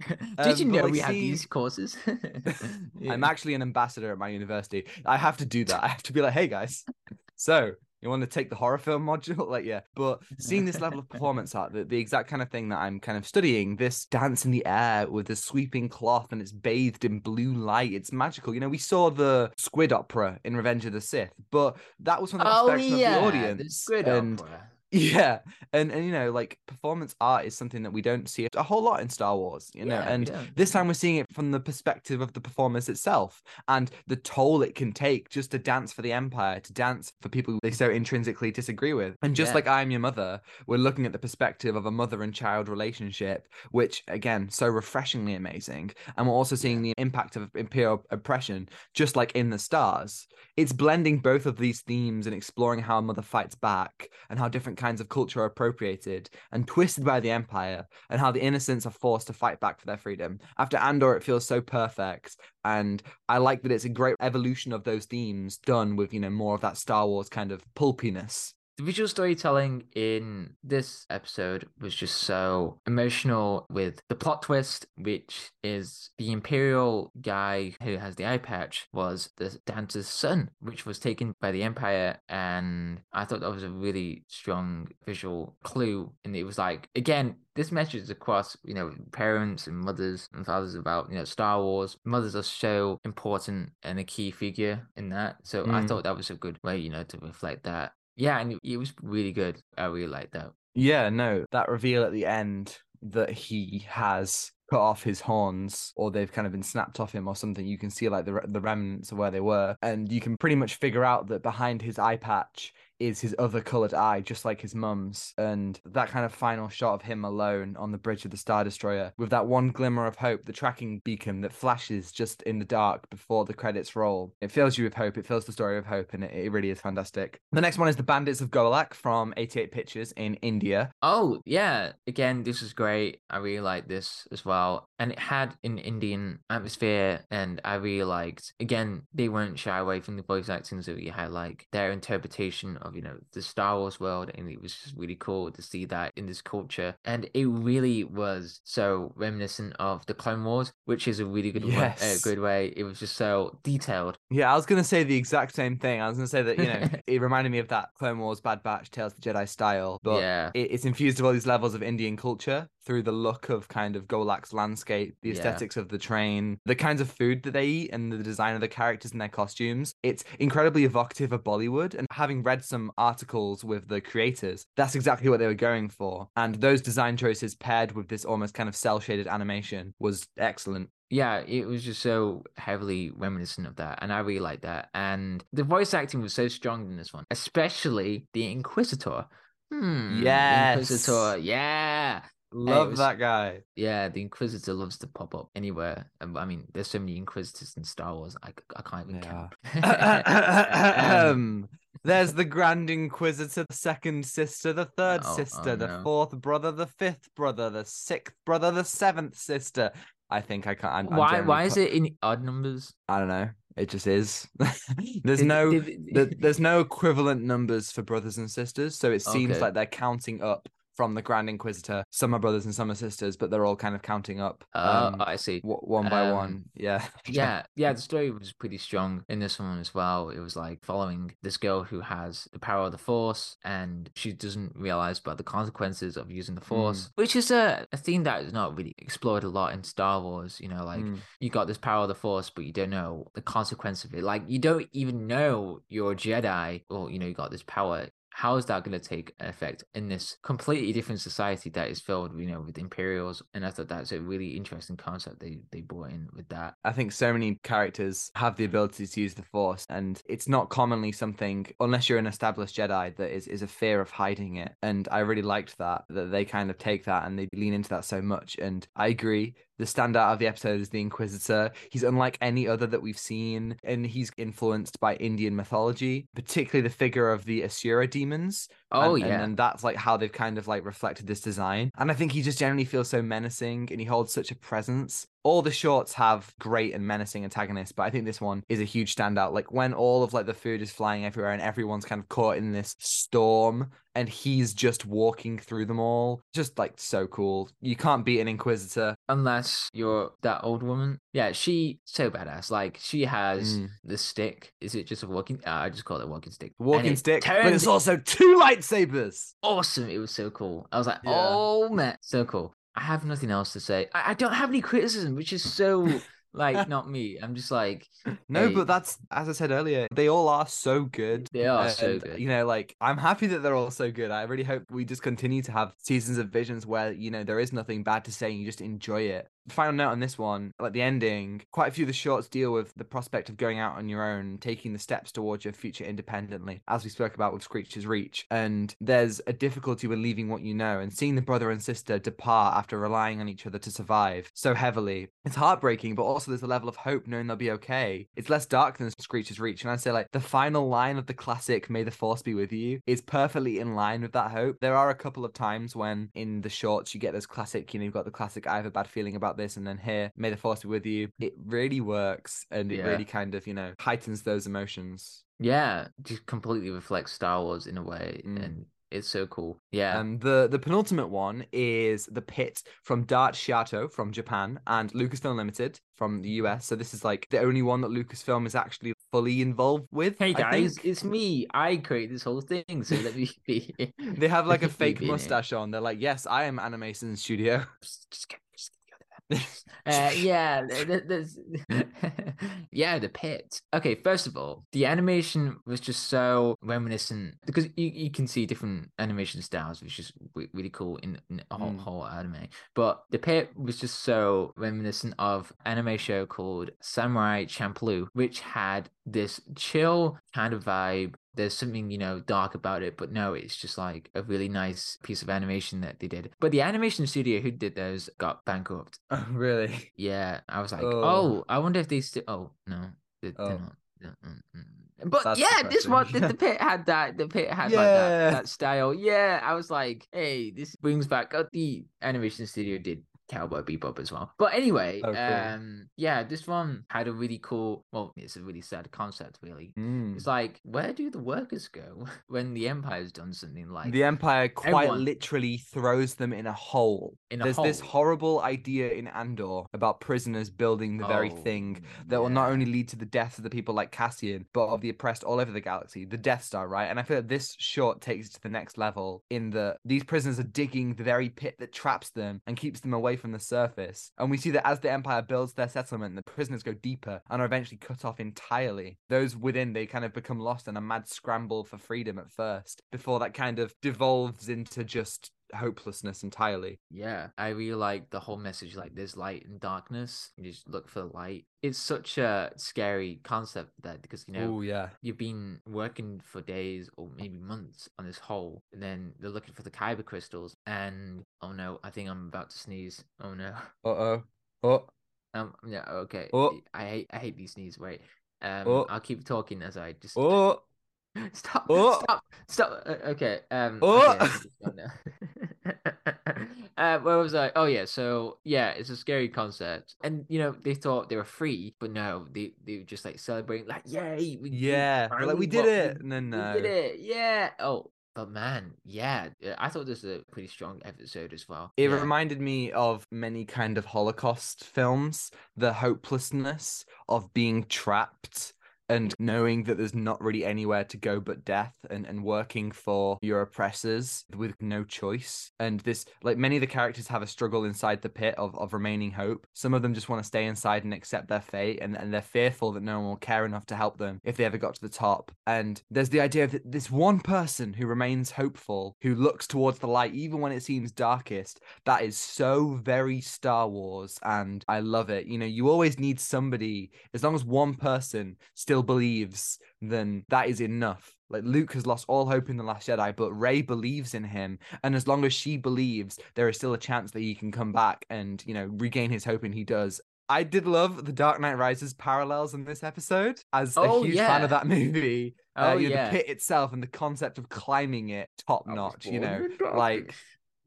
Speaker 3: Did you
Speaker 2: Um,
Speaker 3: know
Speaker 2: like,
Speaker 3: we have
Speaker 2: seeing-
Speaker 3: these courses?
Speaker 2: I'm actually an ambassador at my university. I have to do that. I have to be like, hey guys, so you want to take the horror film module? like, yeah. But seeing this level of performance art, the, the exact kind of thing that I'm kind of studying, this dance in the air with the sweeping cloth and it's bathed in blue light. It's magical. You know, we saw the squid opera in Revenge of the Sith, but that was from the
Speaker 3: oh
Speaker 2: perspective
Speaker 3: yeah,
Speaker 2: of the
Speaker 3: the
Speaker 2: audience.
Speaker 3: Squid
Speaker 2: and
Speaker 3: Opera.
Speaker 2: Yeah, and and you know, like performance art is something that we don't see a whole lot in Star Wars, you know.
Speaker 3: Yeah,
Speaker 2: and
Speaker 3: don't.
Speaker 2: this time we're seeing it from the perspective of the performance itself and the toll it can take just to dance for the Empire, to dance for people they so intrinsically disagree with. And just
Speaker 3: Yeah.
Speaker 2: like I am your mother, we're looking at the perspective of a mother and child relationship, which again, so refreshingly amazing. And we're also seeing the impact of imperial oppression, just like in the stars. It's blending both of these themes and exploring how a mother fights back and how different kinds of culture are appropriated and twisted by the empire and how the innocents are forced to fight back for their freedom. After Andor, it feels so perfect. And I like that it's a great evolution of those themes done with, you know, more of that Star Wars kind of pulpiness.
Speaker 3: The visual storytelling in this episode was just so emotional with the plot twist, which is the Imperial guy who has the eye patch was the dancer's son, which was taken by the Empire. And I thought that was a really strong visual clue. And it was like, again, this message is across, you know, parents and mothers and fathers about, you know, Star Wars. Mothers are so important and a key figure in that. So I
Speaker 2: Mm.
Speaker 3: thought that was a good way, you know, to reflect that. Yeah, and it- was really good. I really liked that.
Speaker 2: Yeah, no, that reveal at the end that he has cut off his horns or they've kind of been snapped off him or something you can see like the the remnants of where they were and you can pretty much figure out that behind his eye patch is his other colored eye just like his mum's and that kind of final shot of him alone on the bridge of the star destroyer with that one glimmer of hope the tracking beacon that flashes just in the dark before the credits roll it fills you with hope it fills the story of hope and it, it really is fantastic the next one is the bandits of golak from 88 pictures in india
Speaker 3: Oh, yeah. Again, this was great. I really liked this as well. And it had an Indian atmosphere, and I really liked, again, they weren't shy away from the voice acting, so you had like their interpretation of, you know, the Star Wars world, and it was just really cool to see that in this culture. And it really was so reminiscent of the Clone Wars, which is a really good, way, a
Speaker 2: Yes.
Speaker 3: good way. It was just so detailed.
Speaker 2: Yeah, I was gonna say the exact same thing. I was gonna say that you know it reminded me of that Clone Wars, Bad Batch, Tales of the Jedi style, but
Speaker 3: yeah.
Speaker 2: it, it's infused with all these levels of Indian culture through the look of kind of Golak's landscape, the
Speaker 3: Yeah.
Speaker 2: aesthetics of the train, the kinds of food that they eat, and the design of the characters and their costumes. It's incredibly evocative of Bollywood. And having read some articles with the creators, that's exactly what they were going for. And those design choices paired with this almost kind of cell shaded animation was excellent.
Speaker 3: yeah, it was just so heavily reminiscent of that, and I really liked that. And the voice acting was so strong in this one, especially the Inquisitor. Hmm.
Speaker 2: Yes.
Speaker 3: Inquisitor. Yeah,
Speaker 2: Love
Speaker 3: was-
Speaker 2: that guy.
Speaker 3: yeah. The Inquisitor loves to pop up anywhere. Um, I mean, there's so many Inquisitors in Star Wars. I, I can't even count. Um,
Speaker 2: Um, There's the Grand Inquisitor, the second sister, the third
Speaker 3: Oh, oh
Speaker 2: sister, the
Speaker 3: no.
Speaker 2: fourth brother, the fifth brother, the sixth brother, the seventh sister. I think I can't. I'm, I'm
Speaker 3: why? Why is it in odd numbers?
Speaker 2: I don't know. It just is. there's
Speaker 3: Did-
Speaker 2: no.
Speaker 3: did-
Speaker 2: there's no equivalent numbers for brothers and sisters, so it seems
Speaker 3: Okay.
Speaker 2: like they're counting up from the Grand Inquisitor. Some are brothers and some are sisters, but they're all kind of counting up.
Speaker 3: Oh,
Speaker 2: um,
Speaker 3: I see.
Speaker 2: w- one by
Speaker 3: Um,
Speaker 2: one. Yeah.
Speaker 3: yeah yeah the story was pretty strong in this one as well it was like following this girl who has the power of the force and she doesn't realize about the consequences of using the force which is a, a theme that is not really explored a lot in star wars you know like
Speaker 2: Mm.
Speaker 3: you got this power of the force but you don't know the consequence of it like you don't even know you're a jedi or you know you got this power how is that going to take effect in this completely different society that is filled, you know, with Imperials? And I thought that's a really interesting concept they they brought in with that.
Speaker 2: I think so many characters have the ability to use the Force, and it's not commonly something, unless you're an established Jedi, that is, is a fear of hiding it. And I really liked that, that they kind of take that and they lean into that so much. And I agree. The standout of the episode is the Inquisitor. He's unlike any other that we've seen, and he's influenced by Indian mythology, particularly the figure of the Asura demons.
Speaker 3: Oh
Speaker 2: and,
Speaker 3: yeah,
Speaker 2: and, and that's like how they've kind of like reflected this design. And I think he just generally feels so menacing and he holds such a presence. All the shorts have great and menacing antagonists, but I think this one is a huge standout. Like when all of like the food is flying everywhere and everyone's kind of caught in this storm and he's just walking through them all. Just like so cool. You can't beat an inquisitor.
Speaker 3: unless you're that old woman. Yeah, she so badass. Like she has
Speaker 2: Mm.
Speaker 3: the stick. Is it just a walking? Uh, I just call it a walking stick.
Speaker 2: Walking
Speaker 3: it
Speaker 2: stick, but it's also two lightsabers.
Speaker 3: awesome. It was so cool. I was like,
Speaker 2: Yeah.
Speaker 3: oh man, so cool. I have nothing else to say. I, I don't have any criticism, which is so like not me. I'm just like,
Speaker 2: No,
Speaker 3: Hey.
Speaker 2: but that's as I said earlier, they all are so good.
Speaker 3: They are so
Speaker 2: And,
Speaker 3: good.
Speaker 2: You know, like I'm happy that they're all so good. I really hope we just continue to have seasons of visions where, you know, there is nothing bad to say and you just enjoy it. Final note on this one, like the ending, quite a few of the shorts deal with the prospect of going out on your own, taking the steps towards your future independently, as we spoke about with Screech's Reach. And there's a difficulty with leaving what you know and seeing the brother and sister depart after relying on each other to survive so heavily. It's heartbreaking, but also there's a level of hope knowing they'll be okay. It's less dark than Screech's Reach. And I'd say, like, the final line of the classic, May the Force be with you, is perfectly in line with that hope. There are a couple of times when in the shorts you get those classic, you know, you've got the classic, I have a bad feeling about this, and then here, May the Force be with you. It really works and it
Speaker 3: Yeah.
Speaker 2: really kind of, you know, heightens those emotions.
Speaker 3: yeah, just completely reflects Star Wars in a way,
Speaker 2: Mm.
Speaker 3: and it's so cool. Yeah,
Speaker 2: Um, the the penultimate one is the pit from Dart Shato from Japan and Lucasfilm Limited from the US. So this is like the only one that Lucasfilm is actually fully involved with.
Speaker 3: Hey guys, it's me. I create this whole thing, so let me be.
Speaker 2: they have like a fake
Speaker 3: be in it.
Speaker 2: mustache on. They're like, yes, I am Animation Studio.
Speaker 3: Just, just get, just get the other Uh, yeah, th- th- there's- yeah, the pit. Okay, first of all, the animation was just so reminiscent because you, you can see different animation styles, which is really cool in, in a whole,
Speaker 2: Mm.
Speaker 3: whole anime. But the pit was just so reminiscent of anime show called Samurai Champloo, which had this chill kind of vibe. There's something, you know, dark about it, but no, it's just like a really nice piece of animation that they did. But the animation studio who did those got bankrupt.
Speaker 2: Oh, really?
Speaker 3: Yeah, I was like,
Speaker 2: Oh.
Speaker 3: oh, I wonder if they still. Oh no, they,
Speaker 2: Oh.
Speaker 3: they're not. they're- mm, mm. But
Speaker 2: That's
Speaker 3: yeah, this one, the, the pit had that. The pit had like that, that style. Yeah, I was like, hey, this brings back. Oh, the animation studio did Cowboy Bebop as well. But anyway,
Speaker 2: Oh, cool.
Speaker 3: um, yeah, this one had a really cool. Well, it's a really sad concept, really.
Speaker 2: Mm.
Speaker 3: It's like, where do the workers go when the Empire's done something like
Speaker 2: the Empire quite
Speaker 3: everyone-
Speaker 2: literally throws them in a hole.
Speaker 3: in a
Speaker 2: There's this horrible idea in Andor about prisoners building the very
Speaker 3: Oh,
Speaker 2: thing that will not only lead to the deaths of the people like Cassian, but of the oppressed all over the galaxy, the Death Star, right? And I feel like this short takes it to the next level in that these prisoners are digging the very pit that traps them and keeps them away from the surface. And we see that as the Empire builds their settlement, the prisoners go deeper and are eventually cut off entirely. Those within, they kind of become lost in a mad scramble for freedom at first, before that kind of devolves into just hopelessness entirely.
Speaker 3: Yeah, I really like the whole message like there's light and darkness. You just look for the light. It's such a scary concept that because you know
Speaker 2: Oh yeah.
Speaker 3: you've been working for days or maybe months on this hole, and then they're looking for the kyber crystals, and oh no, I think I'm about to sneeze. Oh no.
Speaker 2: Uh oh. Oh.
Speaker 3: Um yeah, okay.
Speaker 2: Oh.
Speaker 3: I hate I hate these sneezes. Wait. Um
Speaker 2: Oh.
Speaker 3: I'll keep talking as I just
Speaker 2: Oh.
Speaker 3: Stop!
Speaker 2: Oh.
Speaker 3: Stop! Stop! Uh, okay. Um.
Speaker 2: Oh.
Speaker 3: okay, I think it's gone now. uh, where was I? Oh yeah. So yeah, it's a scary concept, and you know they thought they were free, but no, they they were just like celebrating, like yay, we, we
Speaker 2: Yeah. They're like we did it. No,
Speaker 3: we did it, yeah. Oh, But man, yeah, I thought this was a pretty strong episode as well.
Speaker 2: It
Speaker 3: yeah.
Speaker 2: reminded me of many kind of Holocaust films, the hopelessness of being trapped and knowing that there's not really anywhere to go but death and, and working for your oppressors with no choice. And this, like many of the characters have a struggle inside the pit of, of remaining hope. Some of them just want to stay inside and accept their fate, and, and they're fearful that no one will care enough to help them if they ever got to the top. And there's the idea of this one person who remains hopeful, who looks towards the light even when it seems darkest. That is so very Star Wars, and I love it. You know, you always need somebody, as long as one person still believes, then that is enough. Like Luke has lost all hope in the Last Jedi, but Rey believes in him, and as long as she believes, there is still a chance that he can come back and you know regain his hope, and he does. I did love the Dark Knight Rises parallels in this episode. As
Speaker 3: Oh,
Speaker 2: a huge fan of that movie, uh,
Speaker 3: Oh,
Speaker 2: you know,
Speaker 3: yeah.
Speaker 2: the pit itself and the concept of climbing it, top notch. You know, like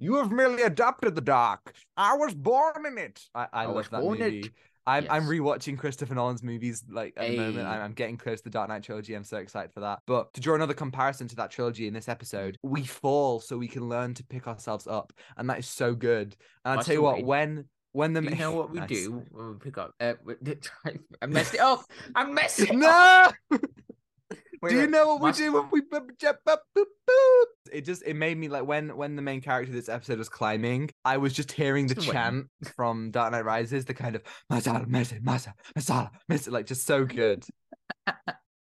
Speaker 2: you have merely adopted the dark. I was born in it. I, I,
Speaker 3: I was
Speaker 2: love that
Speaker 3: born
Speaker 2: movie.
Speaker 3: it.
Speaker 2: I'm I'm rewatching Christopher Nolan's movies like at the moment. I'm, I'm getting close to the Dark Knight trilogy. I'm so excited for that. But to draw another comparison to that trilogy in this episode, we fall so we can learn to pick ourselves up, and that is so good. And I'll tell you what, when when the
Speaker 3: you know what we
Speaker 2: Nice.
Speaker 3: do when we pick up? Uh, I messed it up. I messed it up.
Speaker 2: No.
Speaker 3: Wait,
Speaker 2: do you know what we do when we jump up, boop, boop? It just it made me like when when the main character of this episode was climbing, I was just hearing the
Speaker 3: Just waiting.
Speaker 2: chant from Dark Knight Rises, the kind of masala, mesa, masa, masala, mesa, like just so good.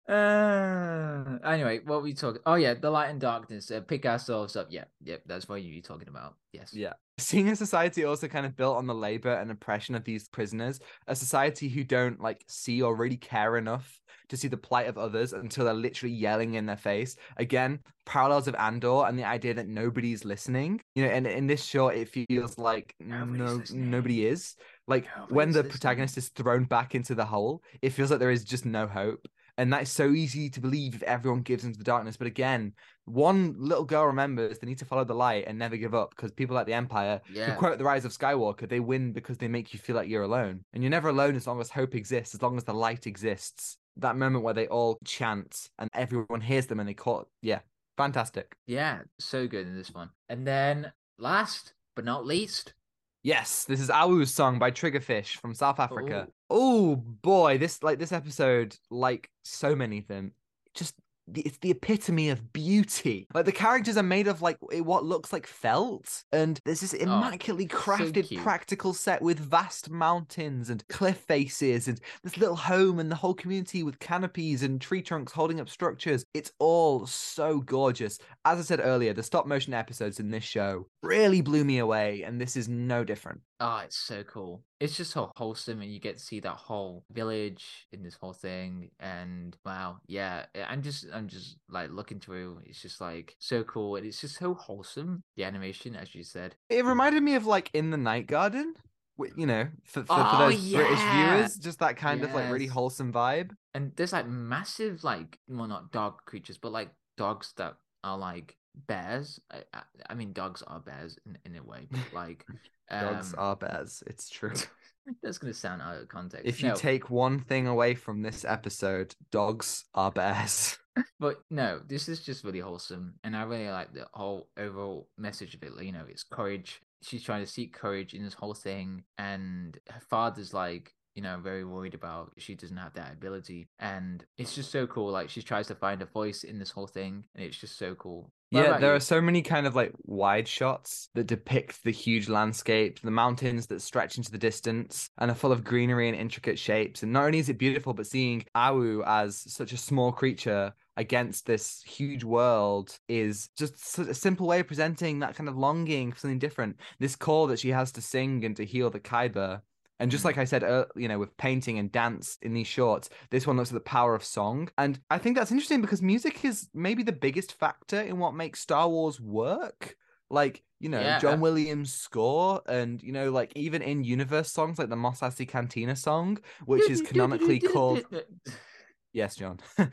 Speaker 3: Uh, anyway, what were we talking? Oh yeah, the light and darkness. Uh, pick ourselves up. Yeah, yep, that's what you're talking about. Yes.
Speaker 2: Yeah. Seeing a society also kind of built on the labor and oppression of these prisoners, a society who don't like see or really care enough to see the plight of others until they're literally yelling in their face. Again, parallels of Andor and the idea that nobody's listening. You know, and in this short, it feels like
Speaker 3: Nobody's
Speaker 2: no
Speaker 3: listening.
Speaker 2: nobody is. Like when the
Speaker 3: listening.
Speaker 2: protagonist is thrown back into the hole, it feels like there is just no hope. And that's so easy to believe if everyone gives into the darkness. But again, one little girl remembers they need to follow the light and never give up because people like the Empire,
Speaker 3: Yeah.
Speaker 2: quote the Rise of Skywalker, they win because they make you feel like you're alone. And you're never alone as long as hope exists, as long as the light exists. That moment where they all chant and everyone hears them and they call yeah, fantastic.
Speaker 3: Yeah, so good in this one. And then last but not least,
Speaker 2: Yes, this is Awu's song by Triggerfish from South Africa. Oh boy, this like this episode, like so many of them, just it's the epitome of beauty. Like the characters are made of like what looks like felt, and there's this oh, immaculately crafted
Speaker 3: cute.
Speaker 2: practical set with vast mountains and cliff faces, and this little home and the whole community with canopies and tree trunks holding up structures. It's all so gorgeous. As I said earlier, the stop motion episodes in this show really blew me away, and this is no different.
Speaker 3: oh, it's so cool. It's just so wholesome, and you get to see that whole village in this whole thing. And wow, yeah, I- I'm just, I'm just like looking through. It's just like so cool, and it's just so wholesome. The animation, as you said.
Speaker 2: It reminded me of like in the Night Garden, you know, for, for,
Speaker 3: Oh,
Speaker 2: for those British viewers, just that kind of like really wholesome vibe.
Speaker 3: and there's like massive like well not dog creatures but like dogs that are like bears i, I, I mean dogs are bears in, in a way but like
Speaker 2: Dogs
Speaker 3: um,
Speaker 2: are bears. It's true.
Speaker 3: that's gonna sound out of context
Speaker 2: if you
Speaker 3: No,
Speaker 2: take one thing away from this episode, dogs are bears.
Speaker 3: but no this is just really wholesome and i really like the whole overall message of it you know it's courage she's trying to seek courage in this whole thing and her father's like you know very worried about she doesn't have that ability and it's just so cool like she tries to find a voice in this whole thing and it's just so cool What
Speaker 2: yeah, there
Speaker 3: you?
Speaker 2: are so many kind of like wide shots that depict the huge landscape, the mountains that stretch into the distance and are full of greenery and intricate shapes. And not only is it beautiful, but seeing Awu as such a small creature against this huge world is just a simple way of presenting that kind of longing for something different. This call that she has to sing and to heal the kyber. And just
Speaker 3: Mm.
Speaker 2: like I said, uh, you know, with painting and dance in these shorts, this one looks at the power of song. And I think that's interesting because music is maybe the biggest factor in what makes Star Wars work. Like, you know,
Speaker 3: Yeah.
Speaker 2: John Williams' score and, you know, like even in universe songs like the Mos Eisley Cantina song, which is canonically called Yes, John.
Speaker 3: you.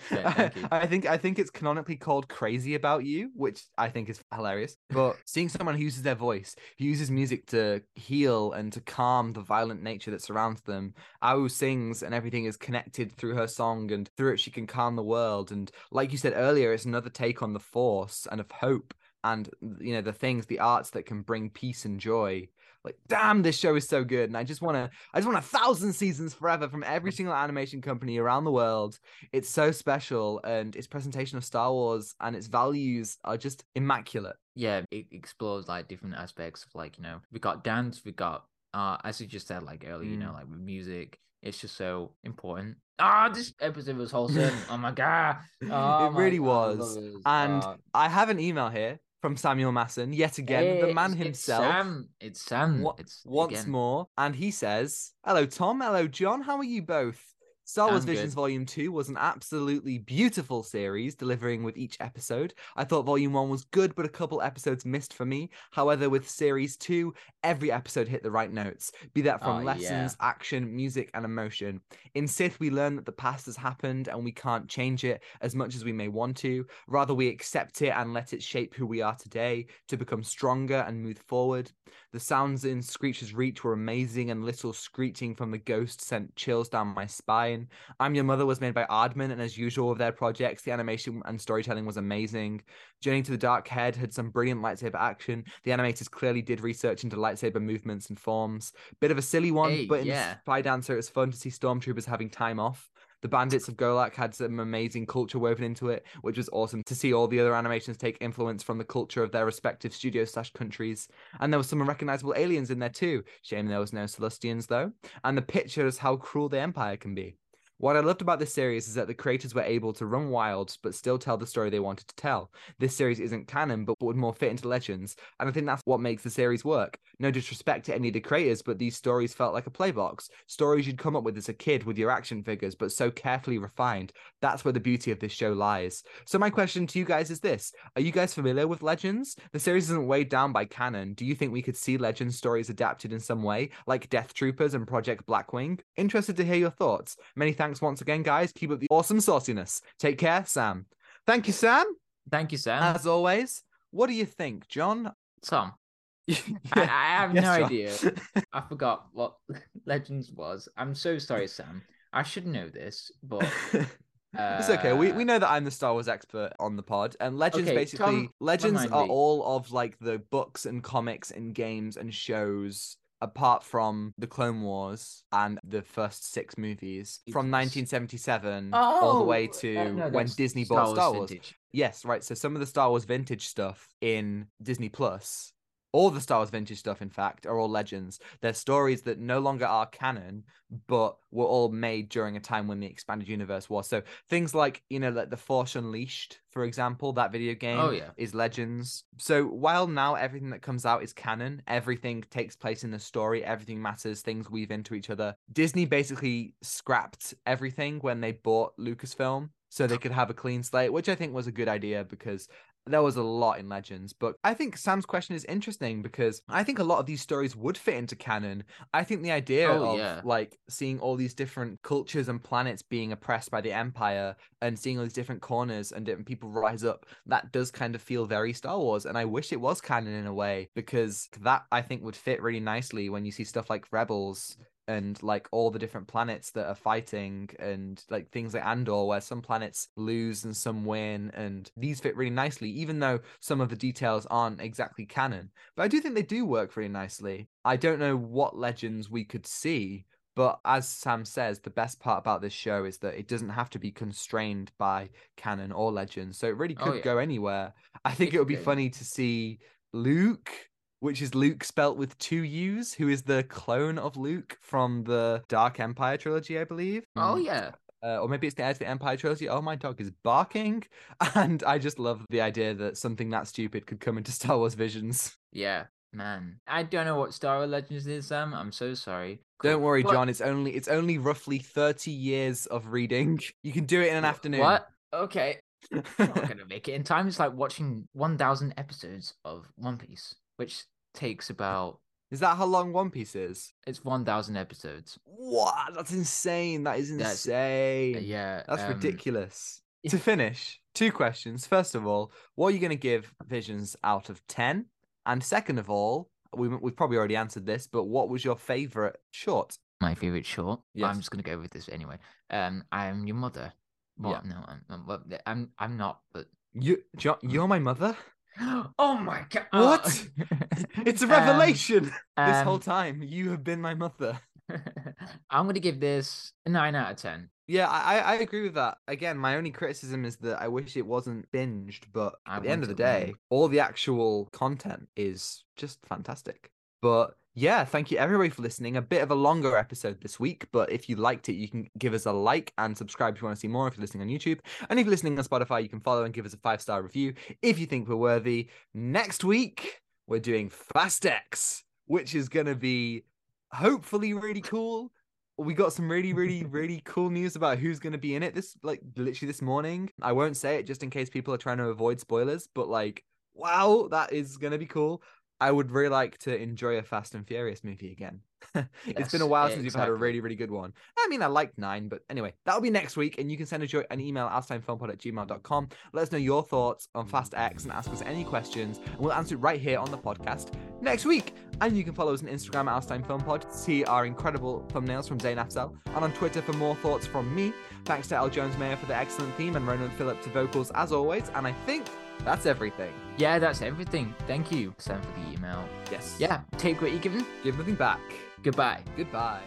Speaker 2: I think I think it's canonically called "Crazy About You," which I think is hilarious. But seeing someone who uses their voice, who uses music to heal and to calm the violent nature that surrounds them, Awu sings and everything is connected through her song, and through it she can calm the world. And like you said earlier, it's another take on the Force and of hope and you know the things, the arts that can bring peace and joy like damn this show is so good and i just want to i just want a thousand seasons forever from every single animation company around the world it's so special and its presentation of star wars and its values are just immaculate
Speaker 3: yeah, it explores like different aspects of like you know we got dance, we got uh as you just said like earlier, you know
Speaker 2: Mm.
Speaker 3: like with music. It's just so important. Ah, this episode was wholesome. oh my god, oh
Speaker 2: It
Speaker 3: my
Speaker 2: really
Speaker 3: God,
Speaker 2: was.
Speaker 3: it.
Speaker 2: And
Speaker 3: Uh,
Speaker 2: i have an email here from samuel masson yet again the man
Speaker 3: it's-
Speaker 2: himself
Speaker 3: It's Sam. It's Sam. It's
Speaker 2: once
Speaker 3: again.
Speaker 2: more and he says hello tom hello john how are you both Star Wars
Speaker 3: I'm good.
Speaker 2: Visions Volume 2 was an absolutely beautiful series, delivering with each episode. I thought Volume 1 was good, but a couple episodes missed for me. However, with Series 2, every episode hit the right notes, be that from
Speaker 3: Oh,
Speaker 2: lessons, action, music, and emotion. In Sith, we learn that the past has happened and we can't change it as much as we may want to. Rather, we accept it and let it shape who we are today to become stronger and move forward. The sounds in Screech's Reach were amazing, and little screeching from the ghost sent chills down my spine. I'm Your Mother was made by Aardman, and as usual with their projects, the animation and storytelling was amazing. Journey to the Dark Head had some brilliant lightsaber action. The animators clearly did research into lightsaber movements and forms. Bit of a silly one,
Speaker 3: Hey,
Speaker 2: but in
Speaker 3: yeah.
Speaker 2: Spy Dancer, it was fun to see stormtroopers having time off. The Bandits of Golak had some amazing culture woven into it, which was awesome to see all the other animations take influence from the culture of their respective studios slash countries. And there were some recognizable aliens in there too. Shame there was no Celestians though. And the picture is how cruel the Empire can be. What I loved about this series is that the creators were able to run wild but still tell the story they wanted to tell. This series isn't canon but would more fit into Legends, and I think that's what makes the series work. No disrespect to any of the creators, but these stories felt like a playbox. Stories you'd come up with as a kid with your action figures, but so carefully refined. That's where the beauty of this show lies. So my question to you guys is this: Are you guys familiar with Legends? The series isn't weighed down by canon. Do you think we could see Legends stories adapted in some way, like Death Troopers and Project Blackwing? Interested to hear your thoughts. Many thanks once again, guys. Keep up the awesome sauciness. Take care, Sam. Thank you, Sam.
Speaker 3: Thank you, Sam.
Speaker 2: As always. What do you think, John?
Speaker 3: Tom, I, I have
Speaker 2: Yes,
Speaker 3: no
Speaker 2: John.
Speaker 3: idea. I forgot what Legends was. I'm so sorry, Sam. I should know this, but
Speaker 2: it's okay. We we
Speaker 3: uh,
Speaker 2: know that I'm the Star Wars expert on the pod, and Legends
Speaker 3: Okay,
Speaker 2: basically
Speaker 3: Tom,
Speaker 2: Legends are
Speaker 3: me.
Speaker 2: all of like the books and comics and games and shows. Apart from the Clone Wars and the first six movies from
Speaker 3: Yes.
Speaker 2: 1977 all the way
Speaker 3: Oh,
Speaker 2: to
Speaker 3: uh, no,
Speaker 2: when Disney bought Star Wars.
Speaker 3: Vintage.
Speaker 2: Yes, right. So some of the Star Wars vintage stuff in Disney Plus, all the Star Wars vintage stuff, in fact, are all legends. They're stories that no longer are canon, but were all made during a time when the expanded universe was. So things like, you know, like The Force Unleashed, for example, that video game
Speaker 3: Oh, yeah.
Speaker 2: is legends. So while now everything that comes out is canon, everything takes place in the story, everything matters, things weave into each other. Disney basically scrapped everything when they bought Lucasfilm so they oh. could have a clean slate, which I think was a good idea because there was a lot in Legends. But I think Sam's question is interesting because I think a lot of these stories would fit into canon. I think the idea
Speaker 3: Oh,
Speaker 2: of
Speaker 3: yeah.
Speaker 2: like seeing all these different cultures and planets being oppressed by the Empire and seeing all these different corners and different people rise up, that does kind of feel very Star Wars. And I wish it was canon in a way because that I think would fit really nicely when you see stuff like Rebels and like all the different planets that are fighting and like things like Andor where some planets lose and some win and these fit really nicely even though some of the details aren't exactly canon. But I do think they do work really nicely. I don't know what legends we could see but as Sam says the best part about this show is that it doesn't have to be constrained by canon or legends so it really
Speaker 3: Oh,
Speaker 2: could
Speaker 3: yeah.
Speaker 2: go anywhere. I think
Speaker 3: It
Speaker 2: it would be funny to see Luuke which is Luke spelt with two U's, who is the clone of Luke from the Dark Empire trilogy, I believe.
Speaker 3: Oh
Speaker 2: Mm,
Speaker 3: yeah.
Speaker 2: Uh, or maybe it's the Heir to the Empire trilogy. Oh, my dog is barking. And I just love the idea that something that stupid could come into Star Wars visions.
Speaker 3: Yeah, man. I don't know what Star Wars Legends is, Sam. I'm so sorry.
Speaker 2: Don't worry,
Speaker 3: What-
Speaker 2: John. It's only it's only roughly 30 years of reading. You can do it in an afternoon.
Speaker 3: What? Okay. I'm not gonna make it in time. It's like watching 1,000 episodes of One Piece, which takes about
Speaker 2: Is that how long One Piece is?
Speaker 3: It's 1,000 episodes.
Speaker 2: What? That's insane. That is
Speaker 3: That's-
Speaker 2: insane.
Speaker 3: Yeah.
Speaker 2: That's
Speaker 3: um,
Speaker 2: ridiculous.
Speaker 3: yeah.
Speaker 2: To finish, two questions. First of all, what are you going to give Visions out of 10? And second of all, we, we've probably already answered this, but what was your favorite short?
Speaker 3: My favorite short.
Speaker 2: Yes.
Speaker 3: I'm just gonna go with this anyway. Um, I'm your mother. Well, no, I'm, I'm, I'm, I'm not. But
Speaker 2: You, you're my mother?
Speaker 3: Oh my god!
Speaker 2: What? It's a
Speaker 3: Um,
Speaker 2: revelation. this
Speaker 3: um,
Speaker 2: whole time, you have been my mother.
Speaker 3: I'm gonna give this a nine out of ten.
Speaker 2: Yeah, I, I agree with that. Again, my only criticism is that I wish it wasn't binged, but
Speaker 3: I
Speaker 2: at the end of the day, all the actual content is just fantastic. But yeah, thank you everybody for listening. A bit of a longer episode this week, but if you liked it, you can give us a like and subscribe if you want to see more if you're listening on YouTube. And if you're listening on Spotify, you can follow and give us a five star review if you think we're worthy. Next week, we're doing Fast X, which is going to be hopefully really cool we got some really really really cool news about who's going to be in it this like literally this morning i won't say it just in case people are trying to avoid spoilers but like wow that is going to be cool i would really like to enjoy a fast and furious movie again. It's been a
Speaker 3: Yes,
Speaker 2: while since we've had a really really good one. I mean i liked nine but anyway that'll be next week and you can send us your, an email at outatimefilmpod at gmail.com let us know your thoughts on fast x and ask us any questions and we'll answer it right here on the podcast next week. And you can follow us on Instagram at Outatime to see our incredible thumbnails from Zain Afzal, and on Twitter for more thoughts from me. Thanks to El Jones Meyer for the excellent theme and Ronan Phillip to vocals as always. And I think that's everything.
Speaker 3: Yeah, that's everything. Thank you, Sam, for the email.
Speaker 2: Yes.
Speaker 3: Yeah, take what you're given.
Speaker 2: Give nothing back.
Speaker 3: Goodbye.
Speaker 2: Goodbye.